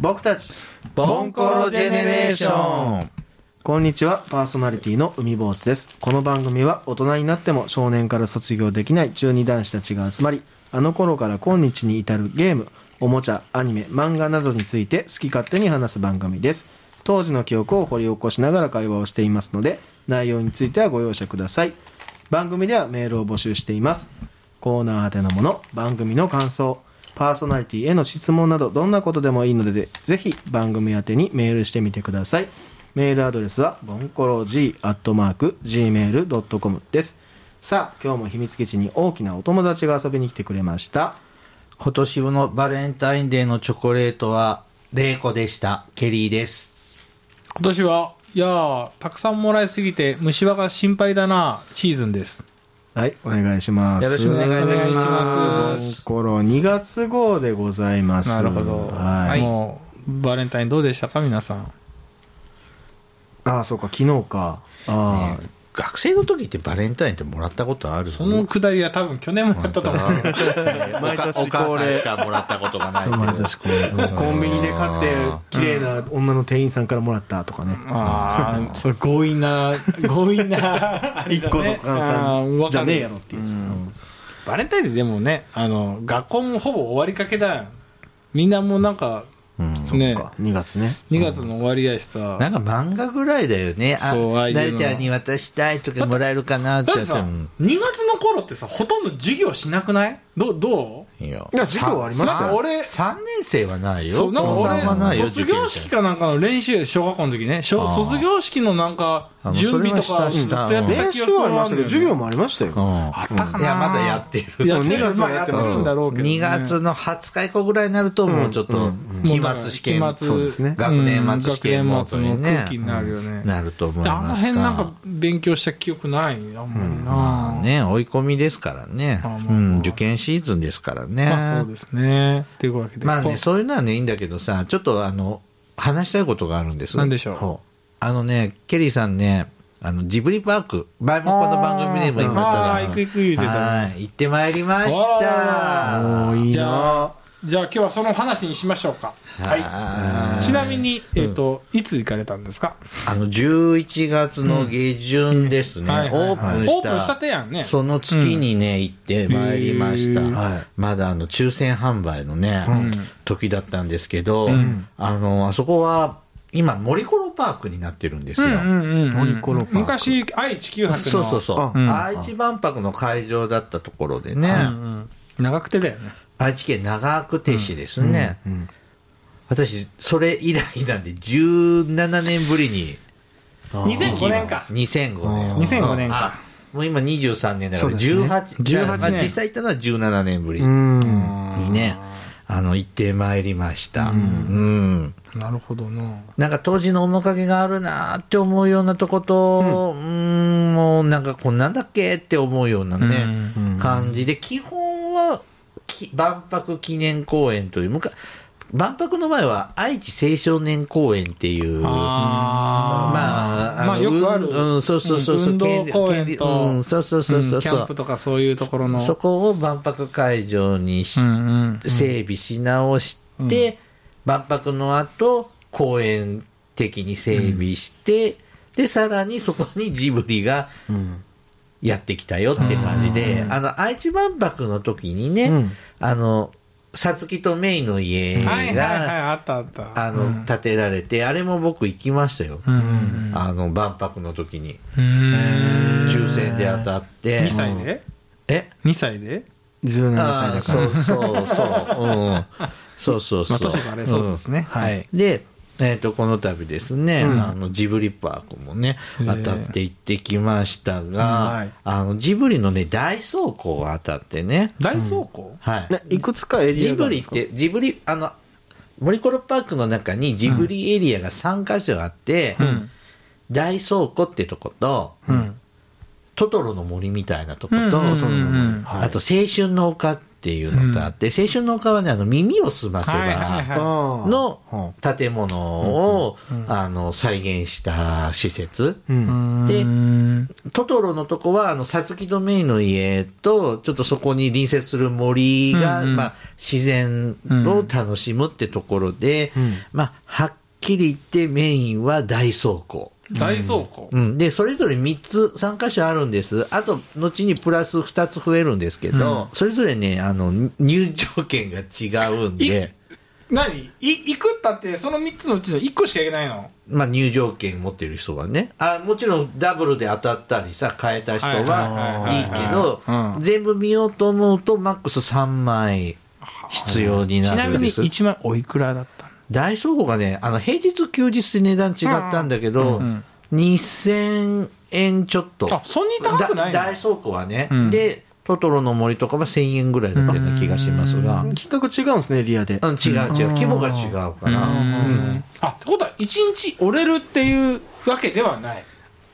僕たちボンコロジェネレーション。こんにちはパーソナリティの海坊主です。この番組は大人になっても少年から卒業できない中二男子たちが集まりあの頃から今日に至るゲームおもちゃアニメ漫画などについて好き勝手に話す番組です。当時の記憶を掘り起こしながら会話をしていますので内容についてはご容赦ください。番組ではメールを募集しています。コーナー宛てのもの番組の感想パーソナリティへの質問などどんなことでもいいのでぜひ番組宛てにメールしてみてくださいメールアドレスはボンコロ G アットマーク Gmail.com ですさあ今日も秘密基地に大きなお友達が遊びに来てくれました今年のバレンタインデーのチョコレートは、レイコでした。ケリーです。今年はいやーたくさんもらいすぎて虫歯が心配だなシーズンですはいお願いします。よろしくお願いします。ボンコロ2月号でございます。なるほど、はい、もうバレンタインどうでしたか皆さん。ああそうか昨日か。ああ、ね学生の時ってバレンタインってもらったことある？そのくだりは多分去年もやったと思う。よ毎年お母さんしかもらったことがない毎年こう。コンビニで買って綺麗な女の店員さんからもらったとかね。ああそれ強引な強引な一個の換算じゃねえやろっていうやつ。うん。バレンタインデーでもねあの学校もほぼ終わりかけだよ。みんなもうなんかうんね。そっか。2月ね。2月の終わりやしさ、なんか漫画ぐらいだよね。あそうああいうの。誰ちゃんに渡したいとかもらえるかなってってさ、うん。2月の頃ってさほとんど授業しなくない？どどう？いや。授業はありましたよ。なんか俺3年生はないよ。そうなんか俺卒業式かなんかの練習小学校の時ね。卒業式のなんか準備とかずっとやってた記憶はるんだよね。授業もありましたよ。うん。あったかな。いや、まだやってる。いや2月はやってますまあやんだろうけどね。2月の20日以降ぐらいになると、もうちょっと、期末試験、もうだから期末そうですね。学年末試験モードにね学年末の空気になるよね。なると思いあのます辺なんか勉強した記憶ないあんまりな、まあね、追い込みですからね。あまあうん、受験シーズンですからね。まあそうですね。というわけで。こまあね、そういうのはね、いいんだけどさ、ちょっとあの、話したいことがあるんです。なんでしょう？ほあのね、ケリーさんね、あの、ジブリパーク、前もこの番組でも言いましたが、行く行く言うてたはい、行ってまいりました。おーいいじゃなあじゃあ今日はその話にしましょうか。はい。はい。ちなみに、えっ、と、いつ行かれたんですか？あの、11月の下旬ですね、オープンしオープンしたた、てやんね。その月にね、行ってまいりました。まだあの、抽選販売のね、ん。時だったんですけど、ん。あの、あそこは、今、森コロパークになってるんですよ。森コロパーク。昔、愛・地球博の。そうそうそう。うん。愛知万博の会場だったところでね、長くてだよね。愛知県長久手市ですね。うん私、それ以来なんで、17年ぶりに、2005年か。2005年。2005年。か。あ。もう今23年だから、そうですね。18、18まあ年実際行ったのは17年ぶり。うにん。ね、あの、行ってまいりました。うん。なるほどな。なんか当時の面影があるなって思うようなとこと、うん、もうなんかこんなんだっけって思うようなね、うん感じで、基本はき万博記念公園という、むか万博の前は愛知青少年公園っていう、あー。まあ、まあのよくある。うん、うんそうそうそうそう、運動公園権利とうん、そうそうそうそうキャンプとかそういうところの。そこを万博会場にし、うんうん整備し直して、万博の後、公園的に整備して、で、さらにそこにジブリがうん。やってきたよっていう感じで、あの、愛知万博の時にね、うん。あの、さつきとメイの家はいはいはい、が、あったあった。あの、建てられて、あれも僕行きましたよ。うんうんあの、万博の時に。うん。抽選で当たって。2歳で？え ?2 歳で？17歳だからそうそうそう。うん。そうそうそう。まあ、年バレそうですね。うんはい。で、えっ、と、この度ですね、うん。あの、ジブリパークもね、当たって行ってきましたが、はいあの、ジブリのね、大倉庫が当たってね、大倉庫はい。ねいくつかエリアジブリって、ジブリ、あの、森コロパークの中にジブリエリアが3カ所あって、うん。大倉庫ってとこと、うん。トトロの森みたいなとこと、うんうんうんうん。はいあと青春の丘っっていうのとあって、青春の丘はね、あの、耳をすませば、はいはいはい。あー。の建物を、あの、再現した施設。うん。でうんトトロのとこは、あの、さつきとメイの家と、ちょっとそこに隣接する森が、うんうんまあ、自然を楽しむってところで、うん。まあ、はっきり言ってメインは大倉庫。大倉庫。うん。で、それぞれ3つ、3箇所あるんです。あと、後にプラス2つ増えるんですけど、それぞれね、あの、入場券が違うんで、何？い行く？ったって、その3つのうちの1個しか行けないの？まあ、入場券持ってる人はね。あ、もちろんダブルで当たったりさ、変えた人はいはいけどうん、全部見ようと思うと、マックス3枚必要にちなみになるんです。1万おいくらだった？の大倉庫がね、あの、平日休日で値段違ったんだけど、うん2000円ちょっと。あ、そんなに高くない大倉庫はね、うん。で、トトロの森とかは1000円ぐらいだったような気がしますが、うん、金額違うんですねリアで。違う違う、規模が違うから、うん。あ、ってことは1日折れるっていうわけではない。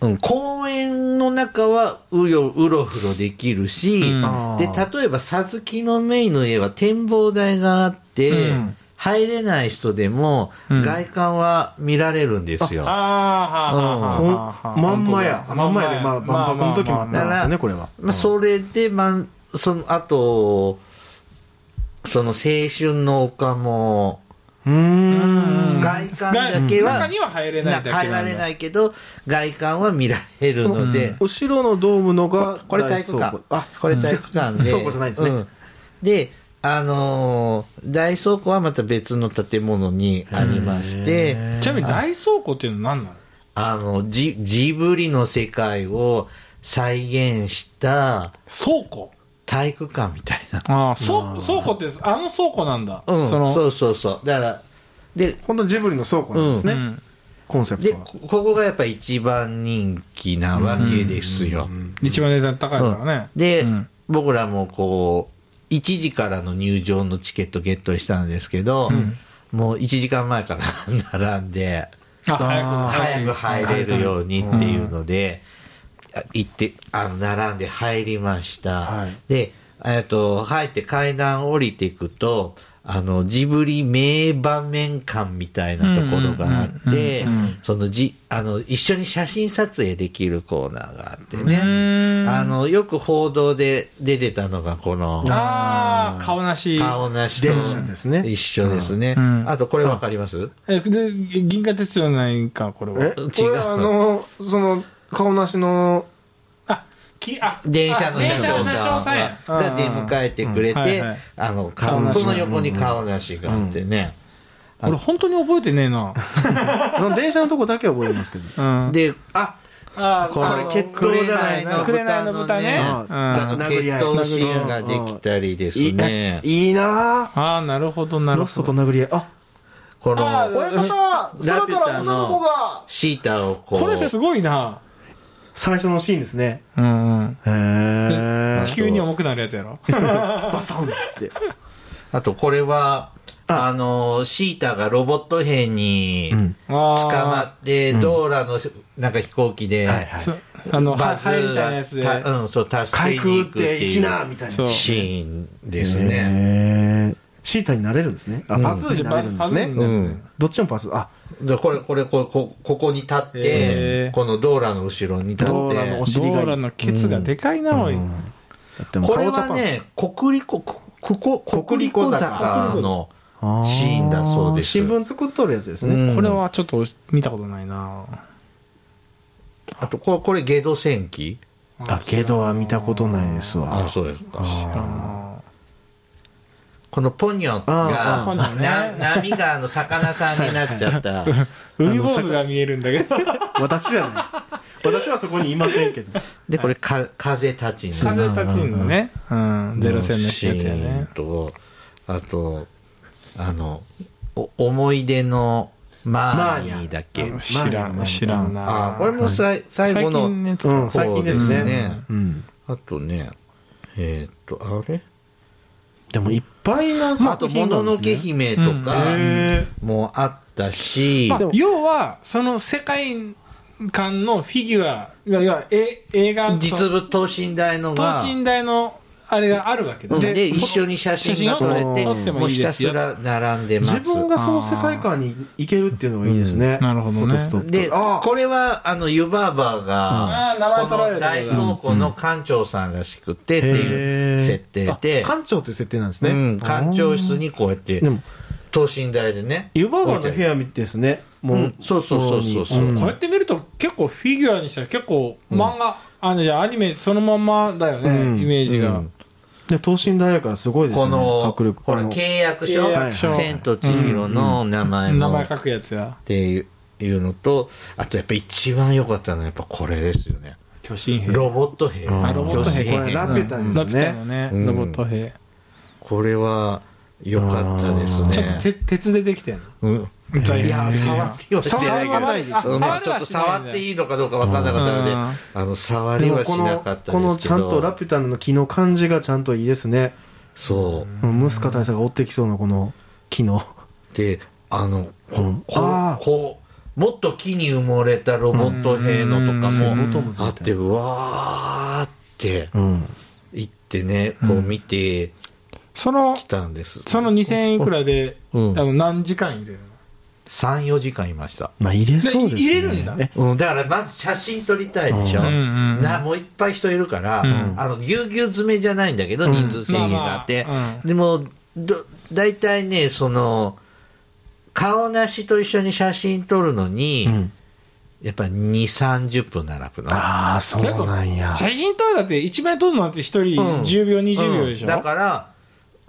うん、公園の中はうようろふろできるし、うん。で、例えば、さつきのメイの家は展望台があって、うん入れない人でも、うん。外観は見られるんですよ。ああ、まんまや。まんまやでまあ万博の時もあったんですよねこれはまあ、それで、まあ、その、あと、その青春の丘も、うーん。外観だけは、中には入れない入られないけど、外観は見られるので、後ろのドームのがこれ体育館。あこれ体育館で。倉庫じゃないですね、うん。で、あのー大倉庫はまた別の建物にありまして、ちなみに大倉庫っていうのは何なの？あの、ジジブリの世界を再現した倉庫？体育館みたいな。ああ、倉倉庫って、あの倉庫なんだ。うん、その、そうそうそう。だから、で、本当にジブリの倉庫なんですね、うんコンセプで、トは。こここがやっぱ一番人気なわけですよ。一番値段高いからね。で、うん。僕らもこう、1時からの入場のチケットゲットしたんですけど、もう1時間前から並んで、早く。入れるようにっていうので、あ行って、あの、並んで入りました。はいで、えっと、入って階段降りていくと、あの、ジブリ名場面館みたいなところがあってそのじ、あの、一緒に写真撮影できるコーナーがあってうね。あの、よく報道で出てたのが、この、ああ、顔なし。顔なしと電車ですね一緒ですね。うんあと、これわかります？え、で、銀河鉄道ないか、これはえ。違うこれあのその顔なしのあ、き、あ、電車の車掌さんや。が出迎えてくれてうんはいはい、あの、顔その横に顔なしがあってね。俺本当に覚えてねえな。その電車のとこだけは覚えてますけどうん。で、ああこれ決闘じゃないですか紅の豚ね。あうんあの、決殴り合い闘シーンができたりですね。いいなぁああ、なるほど、なるほど。と殴り合いあこあの、親方空から女の子がシータをこう、これすごいな。最初のシーンですね。うんうん。へえ地球に重くなるやつやろ。バサンっつって。あとこれは、あ。あの、シータがロボット兵にうん。捕捕まって、ドーラのなんか飛行機で、はいはい。あの、バズみたいなやつで。たうん、そう、助けに行くってて行きいうなみたいな。そうシーンですね。シータになれるんですね。あパズーになれるんですね。うん。どっちもパズーあでこれ、これ、これ、こここに立ってこのドーラの後ろに立って、ドーラのおド尻がいい。ーラのケツがでかいな、おい。これはね、国立、こここ国立坂のシーンだそうです。新聞作っとるやつですね、うん。これはちょっと見たことないな。あと、これ、これ、ゲド戦記？だけどは見たことないですわ。あ、そうですか。あこのポニョあが、波があの魚さんになっちゃった。ー 海坊主が見えるんだけど。私じゃない私はそこにいませんけどで、これ、か風立ちぬ。風立ちぬのね。うん。ゼロ戦のやつやね。と、あと、あの、お思い出のマーニーだっけ。知らん、知らんな。あ、これもさい最後の、最近ですねそうん、あとね、えーっと、あれ？でもいっぱいなあと、作品もののなんですね。け姫とかへもあったし、まあ要は、その世界観のフィギュア、いやいや、え映画、実物等身大の等が、身大のあれがあるわけだ。でで一緒に写真が撮れて写真を撮ってももうひたすら並んでます自分がその世界観に行けるっていうのがいいですね。うん。なるほどね。であ。これはあの湯婆婆があー名前この大倉庫の館長さんらしくてっていう設定で。あ館長という設定なんですね。うん。館長室にこうやってでも等身大でね湯婆婆の部屋ですね。もう、うん。そうそうそうそうそう。ん。こうやって見ると結構フィギュアにしたら結構漫画、あのじゃあアニメそのまんまだよね、うん。イメージが、うんで等身大やからすごいですね。この迫力。ほら契約書契約書。千と千尋の名前のっ名前書くやつやていういうのとあとやっぱ一番良かったのはやっぱこれですよね。巨神兵。ロボット兵。あロボット兵。これラピュタですね。ラピュタのね、うん。ロボット兵、これは良かったですね。ちょっとて鉄でできてんの？うんいや触りはしてないけちょっと触っていいのかどうか分かんなかったのでうん。あの触りはしなかったこのちゃんとラピュタの木の感じがちゃんといいですね。そう。ムスカ大佐が追ってきそうなこの木の。であのうん。こあうこうもっと木に埋もれたロボット兵のとかうん。もあってうわーってうん。行ってねこう見てそのきたんです。その2000円いくらで、うん。あの何時間入れるの？34時間いました。まあ入れそうですね。で入れるんだ。えうん、だからまず写真撮りたいでしょ、うん。うんなもういっぱい人いるから、うん。あのぎゅうぎゅう詰めじゃないんだけど、人数制限があって、まあまあうん。でもど大体ねその顔なしと一緒に写真撮るのに、うん。やっぱ2 3 0分並ぶの。ああ、そうなんや。写真撮るだって一枚撮るのなんて一人うん。10秒、20秒でしょ、うん。だから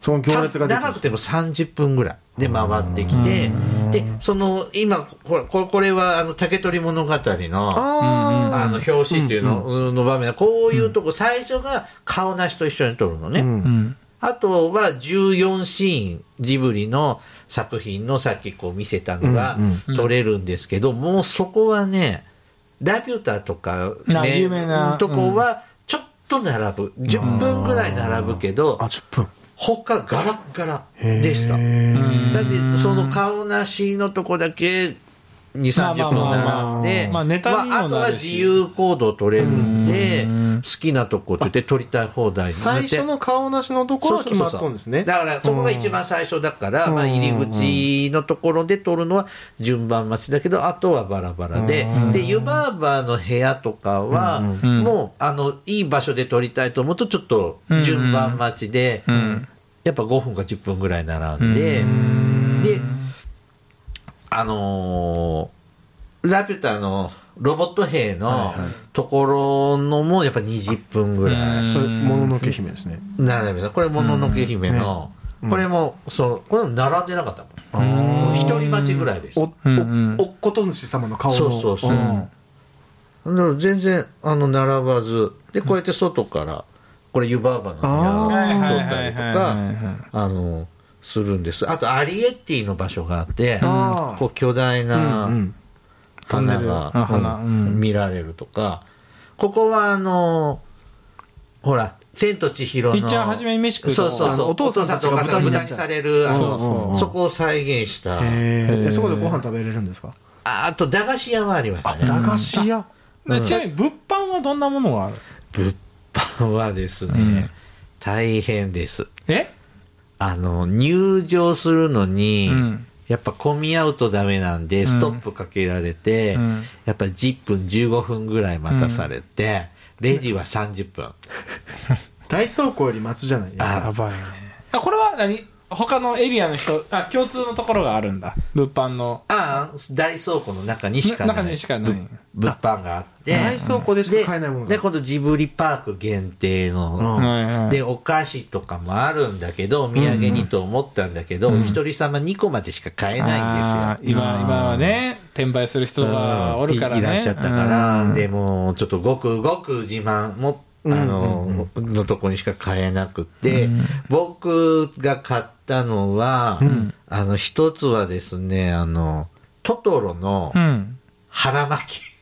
その行列が長くても30分ぐらいで回ってきてでその今これこれはあの竹取物語のああの表紙っていうのの場面こういうとこ最初が顔なしと一緒に撮るのね、うん。うん。あとは14シーンジブリの作品のさっきこう見せたのが撮れるんですけど、もうそこはねラピュタとかあね有名な。とこはちょっと並ぶ。10分ぐらい並ぶけどあ、10分。他ガラッガラでした。だってその顔なしのとこだけ2、30分並んで、まあネタあとは自由行動取れるんでうん、好きなとこって言って撮りたい放題最初の顔なしのところは決まっとんですね。だからそこが一番最初だから、うん。まあ、入り口のところで撮るのは順番待ちだけどあとはバラバラで、うん。で湯婆婆の部屋とかは、うん。もうあのいい場所で撮りたいと思うとちょっと順番待ちで、うん。やっぱ5分か10分ぐらい並んで、うん。であのーラピュタのロボット兵のはいはい。ところのもやっぱ20分ぐらい。うん。それ、もののけ姫ですね。これ、もののけ姫の、うん。これも、そう、これも並んでなかったもん。うん一人待ちぐらいです。お、うんうんお、おっこと主様の顔の。そうそうそう。全然、あの、並ばず、で、こうやって外から、これ湯婆婆の部屋をはいはい撮ったりとはいはいか、はいあの、するんです。あと、アリエッティの場所があって、こう、巨大うんなうん花が、見られるとか、ここは、あの、ほら、千と千尋の。一番初めに飯食うとそうそうそう。お父さんたちがお父さんが豚にされる、あの、そこを再現した。そこでご飯食べれるんですか？ああと、駄菓子屋はありましたあ、ね。駄菓子屋？でちなみに物販はどんなものがある？物販はですね、うん大変です。え？あの、入場するのに、うん。やっぱ混み合うとダメなんで、ストップかけられて、うん。やっぱ10分、15分ぐらい待たされて、レジは30分。大倉庫より待つじゃないですか。やばいね。あこれは何？他のエリアの人あ共通のところがあるんだ。物販の。ああ、大倉庫の中にしかない。中にしかない。ぶ物販があって。大倉庫でしか買えないもので、が。今度ジブリパーク限定の、で、お菓子とかもあるんだけど、お土産にと思ったんだけど、お一人様2個までしか買えないんですよ。今今はね転売する人がおるからね。いいらっしゃったから、うん。でもうちょっとごくごく自慢も、あの、のとこにしか買えなくて、僕が買ったのは、あの、一つはですね、あの、トトロのうん。腹巻き。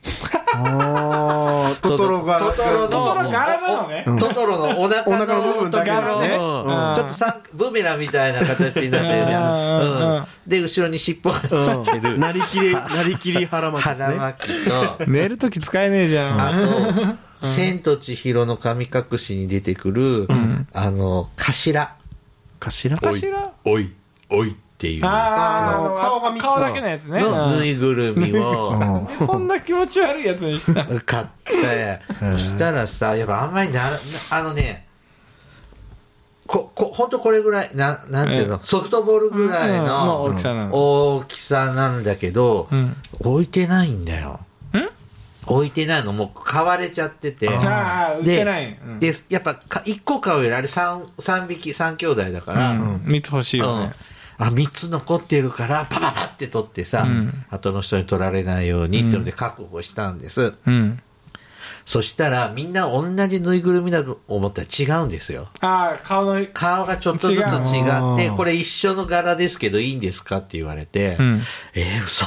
ああ、トトロが。トトロのトトロ柄なのね。おトトロのお腹のお腹の部分だけですねちょっとさブーメランみたいな形になってるじゃん。で、後ろに尻尾がついてる。なりきり、なりきり腹巻きですね。腹巻き。と、寝るとき使えねえじゃん。あと、千と千尋の神隠しに出てくる、あの、頭。頭。かしらおい、おいっていう。あーあの顔が顔だけのやつね。のぬいうんぐるみをでそんな気持ち悪いやつにした。買って、そしたらさ、やっぱあんまりな、なあのね、こ、こ、ほんとこれぐらい、な、なんていうの、ソフトボールぐらいうんのの大きさなんだけど、うん。置いてないんだよ。置いてないの、もう買われちゃってて。ああ、売ってない。うんで、やっぱか、1個買うよりあれ3、三匹、3兄弟だから、うん。3つ欲しいよね。あ、3つ残ってるから、パパパって取ってさ、うん後の人に取られないようにってので確保したんです。うん。そしたら、みんな同じぬいぐるみだと思ったら違うんですよ。ああ、顔の、顔がちょっとずつ違って、うんこれ一緒の柄ですけどいいんですかって言われて、うん。えー、嘘。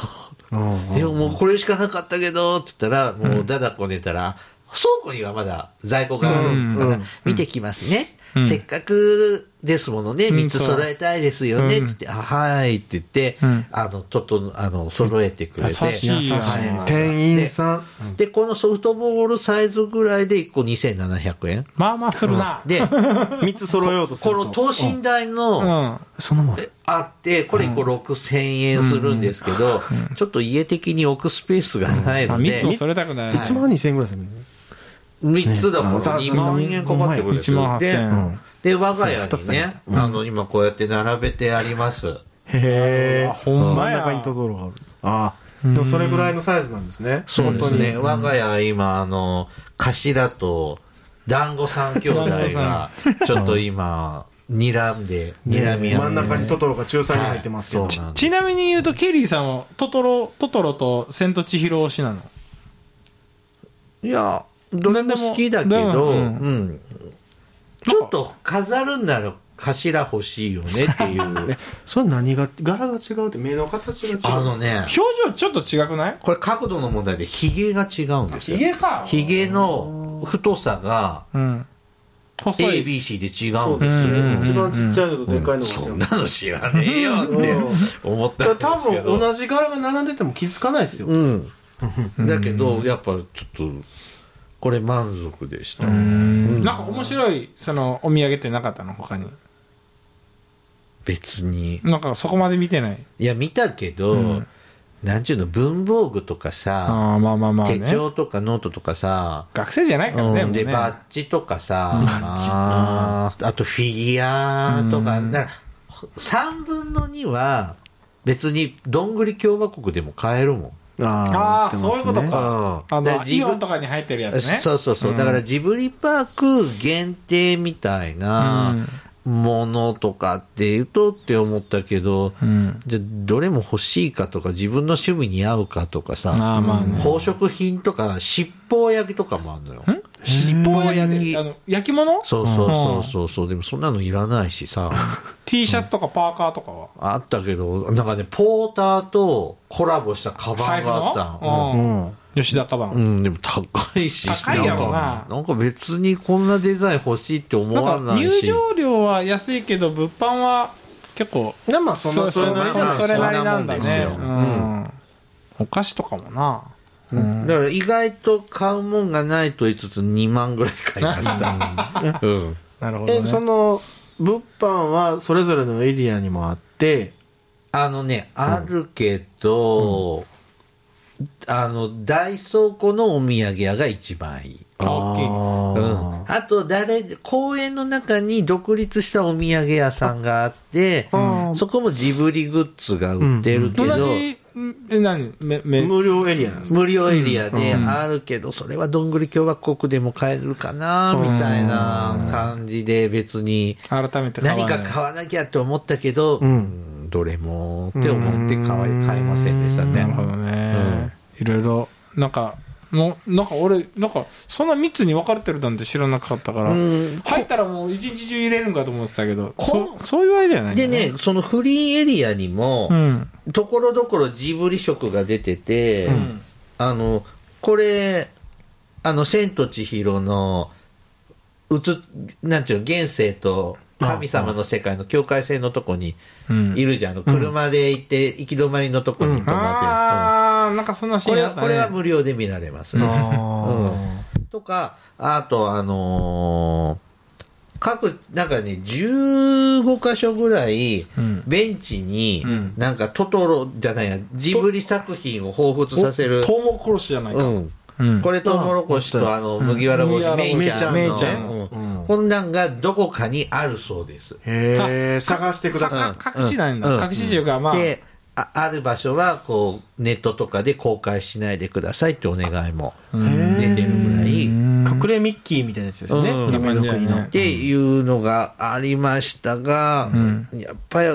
うんでももうこれしかなかったけど、って言ったら、もうだだこねたら、倉庫にはまだ在庫があるから、うん見てきますね。うんせっかくですものね、うん3つ揃えたいですよね、そう。つって、あ、はいって言って、うん。あの、とと、あの、揃えてくれて。優しいよね優しいはい店員さん。で、このソフトボールサイズぐらいで1個2700円。まあまあするな。で、3つ揃えようとすることの等身大うの、ん。そのあって、これ1個6000円するんですけど、ちょっと家的に置くスペースがないあ、ので。3つ、をそれたくない。1万2000円ぐらいするね。3つだからね2万円かかってくるんです1よ万。で8000円。で、我が家にだけ、ねあの、今こうやって並べてあります。へえあほんまや。真ん中にトトロがある。ああでもそれぐらいのサイズなんですね。そうですね。本我が家今、あの、頭と団子三兄弟が、ちょっと今、睨んで、睨み合って真ん中にトトロが仲裁に入ってますけど。はいそうなんです。ちなみに言うと、ケリーさんは、トトロ、トトロと千と千尋推しなの？いや、どれも好きだけど、ううん。ん。ちょっと飾るんなら頭欲しいよねっていう。え それ何が柄が違うって目の形が違うあのね、表情ちょっと違くない？これ角度の問題でヒゲが違うんですよ。ヒゲか。ヒゲの太さがうん。細 A、い。B、C で違そううんでですよ。一番ちっちゃいのとでかいのが違そんなの知らねえよってうん思ったんですけど。分同じ柄が並んでても気づかないですようん。だけど、やっぱちょっと、これ満足でした。なんか面白い、その、お土産ってなかったの？他に。別に。なんかそこまで見てない？いや、見たけど、うんなんちゅうの、文房具とかさ、ああ、まあまあまあね。手帳とかノートとかさ、学生じゃないからね。うん、で、バッジとかさ、あーあとフィギュアとか、うんだから、3分の2は、別に、どんぐり共和国でも買えるもん。あー売ってますねそういうことかうんあの、イオンとかに入ってるやつね。そうそうそう。んだからジブリパーク限定みたいなものとかって言うとって思ったけど、うん。じゃあどれも欲しいかとか自分の趣味に合うかとかさ、あーまあね宝飾品とか七宝焼きとかもあるのよ。七宝焼き。あの、焼き物？そうそうそうそうそう。でもそんなのいらないしさ。T シャツとかパーカーとかは？あったけど、なんかね、ポーターとコラボしたカバンがあったの。ううんん。吉田カバン。うん、でも高いし、高いやろななんか別にこんなデザイン欲しいって思わないし。入場料は安いけど、物販は結構、でまあそのそれなりじゃないそれなりなんだね。うん。お菓子とかもな。だから意外と買うもんがないと言いつつ2万ぐらい買いました。うん。なるほどね。えその物販はそれぞれのエリアにもあってあのね、あるけど、あの、大倉庫のお土産屋が一番いい。あ大きいうん、あと誰公園の中に独立したお土産屋さんがあって、うんそこもジブリグッズが売ってるけど、同じ、んえ、何？め、め、無料エリアなんです無料エリアでうん。あるけど、それはどんぐり共和国でも買えるかな、みたいな感じで別に。改めて何か買わなきゃって思ったけど、うん。うんどれもって思って買い買いませんでしたね。なるほどね。いろいろ、なんか、もう、なんか俺、なんか、そんな3つに分かれてるなんて知らなかったから、うん。入ったらもう一日中入れるんかと思ってたけど、こそそういうあれじゃないでね、、そのフリーエリアにもう、ん。ところどころジブリ色が出てて、うん。あの、これ、あの、千と千尋の、うつ、なんていうの、現世と神様の世界の境界線のとこにうん。いるじゃん。あの車で行って、行き止まりのとこに止まってる。なんかそんなシこれは、ーンあったね。これは無料で見られますね。あとか、あと、あのー各、なんかね、15箇所ぐらいうん、ベンチにうん、なんかトトロじゃないや、ジブリ作品を彷彿させる。トウモロコシじゃないか。うん。うんこれトウモロコシとあの、麦わら帽子、うんメイちゃんの。メイちゃんうんうんこんなんがどこかにあるそうです。へえ探してくださいか隠しなんだ。うん隠し中が、まあ、で、あある場所は、こう、ネットとかで公開しないでくださいってお願いもうん。出てるぐらい、隠れミッキーみたいなやつですね。うん。夢の国のっていうのがありましたが、うん。やっぱり、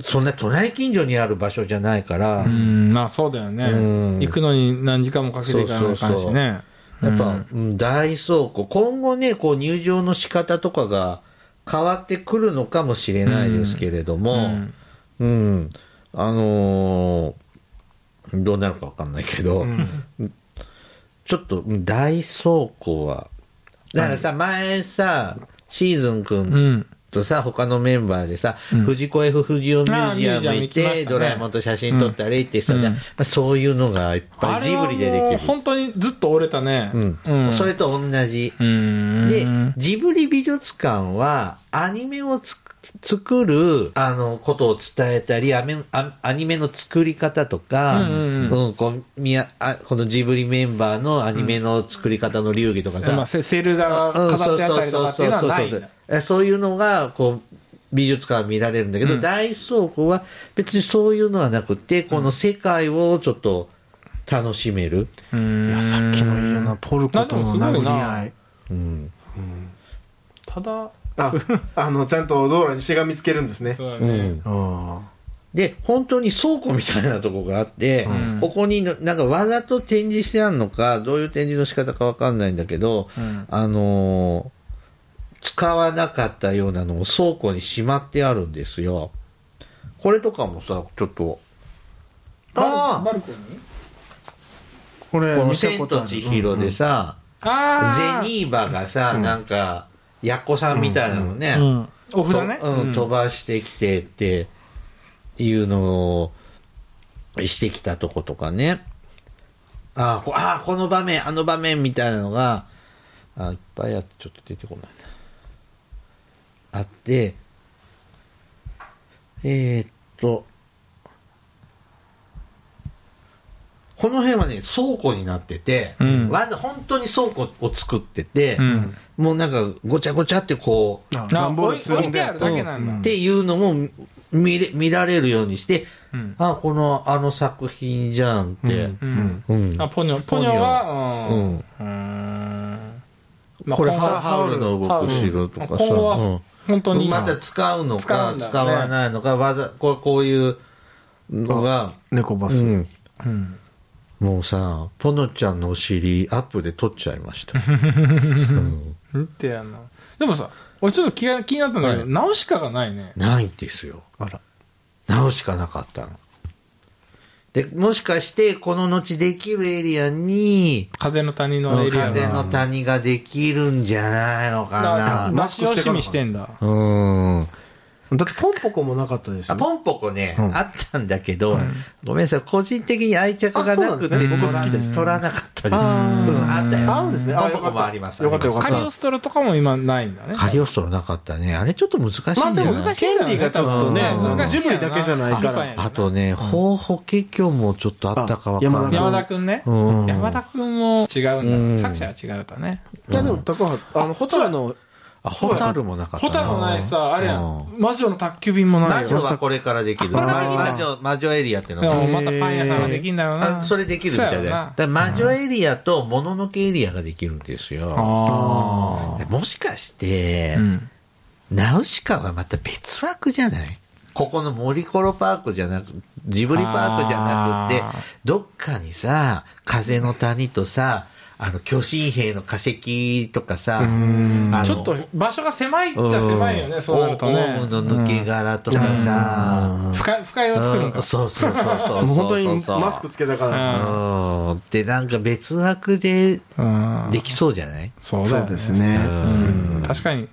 そんな隣近所にある場所じゃないから、うん、まあそうだよね。うん。行くのに何時間もかけていかないかんしね。やっぱ、大倉庫、今後ね、こう入場の仕方とかが変わってくるのかもしれないですけれども、うん。うん、あのーどうなるかわかんないけど、ちょっとうん大倉庫は、だからさ、前さ、シーズン君うん。とさ、他のメンバーでさ、うん藤子 F 不二雄ミュージアム行って、ねドラえもんと写真撮ったりってさ、うんじゃあまあ、そういうのがいっぱいジブリでできる。本当にずっと折れたね。うんそれと同じ。うん。で、ジブリ美術館は、アニメをつ作る、あの、ことを伝えたり、アメアアニメの作り方とか、うんうんうん。こうみやあこのジブリメンバーのアニメの作り方の流儀とかさ、まあ、セセールが飾ってあったりとかっていうのはないんだ。えそういうのが、こう、美術館は見られるんだけど、うん。大倉庫は別にそういうのはなくて、この世界をちょっと楽しめる。うん。いやさっきのいいよなポルコとの殴り合い。うん。ただ、ああのちゃんと道路にしがみつけるんですね。うそうだね。ん。あで、本当に倉庫みたいなとこがあって、うん。ここにのなんかわざと展示してあるのか、どういう展示の仕方かわかんないんだけど、うん。あのー使わなかったようなのを倉庫にしまってあるんですよ。これとかもさ、ちょっと、あバルコニー？これこの千と千尋でさ、あゼニーバがさ、なんか、やっこさんみたいなのね、うん。お札ね。とうん、飛ばしてきてっていうのをしてきたとことかね。あーこあー、この場面、あの場面みたいなのが、あいっぱいあってちょっと出てこないな。あって、えー、っと、この辺はね、倉庫になってて、うんわざ、本当に倉庫を作ってて、うん。もうなんかごちゃごちゃってこう、ああ段ボール置い積んで置いてあるだけなんだ。っていうのも見れ見られるようにして、うんあ、このあの作品じゃんって。ううん。うんあ、ポニョ、ポニョは、うん。うーん。まあこれ、ハハウルの動く城とかさ。本当に、うんまた使うのか使うんだね使わないのか、わざ、こうこういうのが、猫バス、うんうん。もうさ、ポノちゃんのお尻アップで撮っちゃいました。うん見てやな。でもさ、俺ちょっと気が気になったんだけど、はいナウシカがないね。ないんですよ。あら直しかなかったの。で、もしかして、この後できるエリアに、風の谷のエリアが。風の谷ができるんじゃないのかだな。出し惜しみしてんだ。うん。だってポンポコもなかったですあよポンポコね、うんあったんだけど、ごめんなさい、個人的に愛着がなくて、僕好きです取らなかったです。うん、あったよ。あるんですねあポンポコもあります。よかったよかったカリオストロとかも今ないんだね。カリオストロなかったね。あれちょっと難しいんまあでもだよね。難しいんだよね権利がちょっとねうん難しいジブリだけじゃないからあとね、ほうほけきょもちょっとあったかわかんない。山田くんね。うん山田くんも違ううんんだ。作者は違うとね。いやでも高橋あのホタルのあ、ホタルもなかったな。ホタルもないしさ、あれやうんん。魔女の宅急便もないよ。魔女はこれからできる。あ魔これからできる女、魔女エリアっていうのが。またパン屋さんができんだよな。あそれできるみたいで。だ魔女エリアともののけエリアができるんですよ。もしかして、あ。うん。ナウシカはまた別枠じゃない？ここの森コロパークじゃなく、ジブリパークじゃなくてどっかにさ、風の谷とさ、あの、巨神兵の化石とかさ、ちょっと場所が狭いっちゃ狭いよね、そうなるとね。オウムの抜け殻とかさ、うん深い、深いを作るんか。そうそうそうそう。もう本当にそうそうマスクつけたからうん。で、なんか別枠でうんできそうじゃないそうです。ねうん確かに。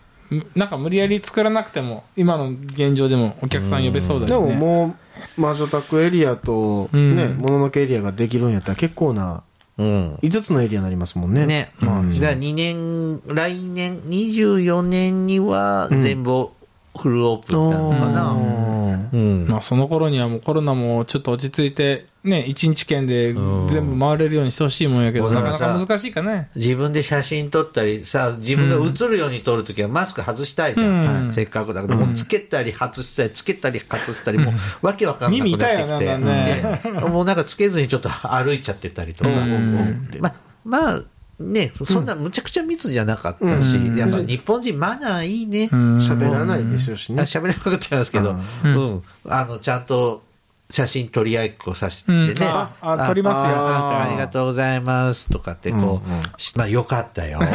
なんか無理やり作らなくても、今の現状でもお客さん呼べそうだしでね。ももう魔女宅エリアとうんねもののけエリアができるんやったら結構なうん。5つのエリアになりますもんね。ね。うんじゃあ2年、来年、24年には全部フルオープンなのかな。うん。まあその頃にはもうコロナもちょっと落ち着いて、ね、一日券で全部回れるようにしてほしいもんやけど、うんなかなか難しいかね。自分で写真撮ったりさ、自分が映るように撮るときはマスク外したいじゃん。うんせっかくだから、もうつけたり外したり、つけたり外したり、もうわけわかんなくなってきて。ねもうなんかつけずにちょっと歩いちゃってたりとか。うんままあ、ね、そんなむちゃくちゃ密じゃなかったし、うん。やっぱ日本人マナーいいね。うん。喋らないでしょうしね。あ喋れなくなっちゃいますけど、ううん。ん、あの、ちゃんと写真撮り合いっこさせてね、うん。ああ撮りますよ。あありがとうございますとかってこう、しまあよかったよ、本当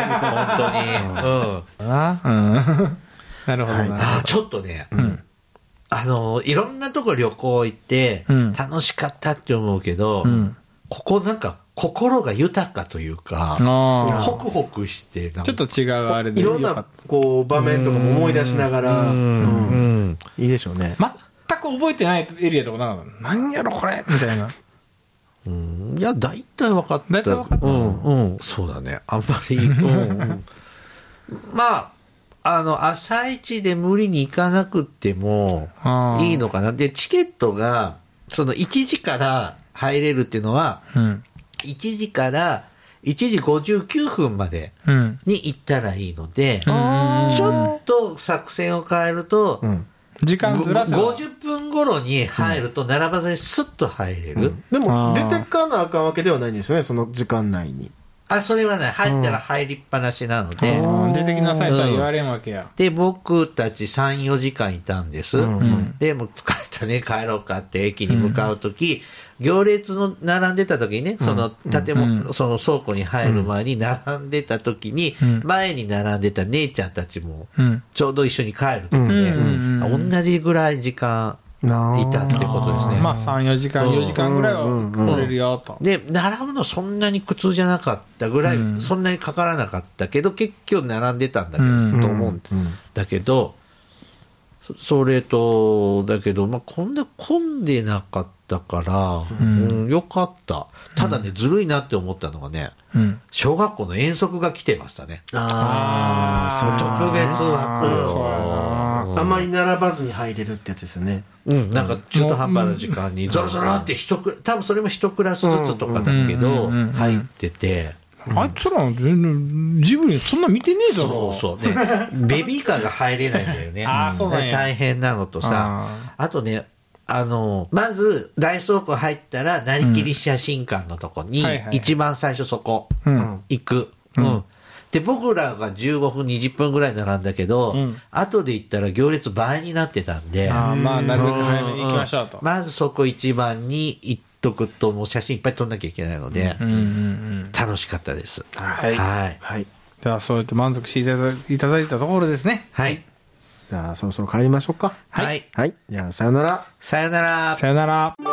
に。うん。なるほどなるほど。あちょっとね、あの、いろんなとこ旅行行ってうん、楽しかったって思うけど、うん。ここなんか心が豊かというか、あホクホクしてちょっと違うあれでいろんなこう場面とかも思い出しながら、うんいいでしょうね。た全く覚えてないエリアとかな何やろこれみたいな。うんいや、大体分かった。大体分かったうん、うん、そうだね。あんまり、うん、うん。まあ、あの、朝一で無理に行かなくてもいいのかな。で、チケットが、その1時から入れるっていうのは、うん。1時から1時59分までうん。に行ったらいいので、うんちょっと作戦を変えると、うん時間ずらせばご50分頃に入ると並ばずにスッと入れる。でも出てかなあかんわけではないんですよね、その時間内に。あ、それはね、入ったら入りっぱなしなので、出てきなさいとは言われんわけや。で、僕たち3、4時間いたんです。で、もう疲れたね、帰ろうかって駅に向かうとき、行列の並んでた時にね、その建物、うん。その倉庫に入る前に並んでた時に、うん。前に並んでた姉ちゃんたちも、うん。ちょうど一緒に帰る時で、同じぐらい時間いたってことですね。まあ3、4時間、4時間ぐらいは来れるよと。で、並ぶのそんなに苦痛じゃなかったぐらい、うん。そんなにかからなかったけど、結局並んでたんだけど、うん。と思うんだけど、そそれと、だけど、まあ、こんな混んでなかったから、うん、よかった。ただね、ずるいなって思ったのがね、うん。小学校の遠足が来てましたね。ああ、そう特別枠そうやなあんまり並ばずに入れるってやつですよね。うん、なんか中途半端な時間に、ゾロゾロって一クラ、多分それも一クラスずつとかだけどうんうんうんうん、入ってて、あいつら全然ジブリそんな見てねえだろ。そうそう。ね、ベビーカーが入れないんだよね。あーそうなんや大変なのとさ、あとね、あの、まず、大倉庫入ったら、なりきり写真館のとこに一番最初そこ、うん。行く。うん。で、僕らが15分、20分ぐらい並んだけど、うん後で行ったら行列倍になってたんで、ああ、まあ、なるべく早めに行きましょうと。まずそこ一番に行っとくと、もう写真いっぱい撮んなきゃいけないので、うんうんうん。楽しかったです。はいはい。はい。では、そうやって満足していただいただいたところですね。はい。じゃあ、そろそろ帰りましょうか。はい。はい。じゃあ、さよなら。さよなら。さよなら。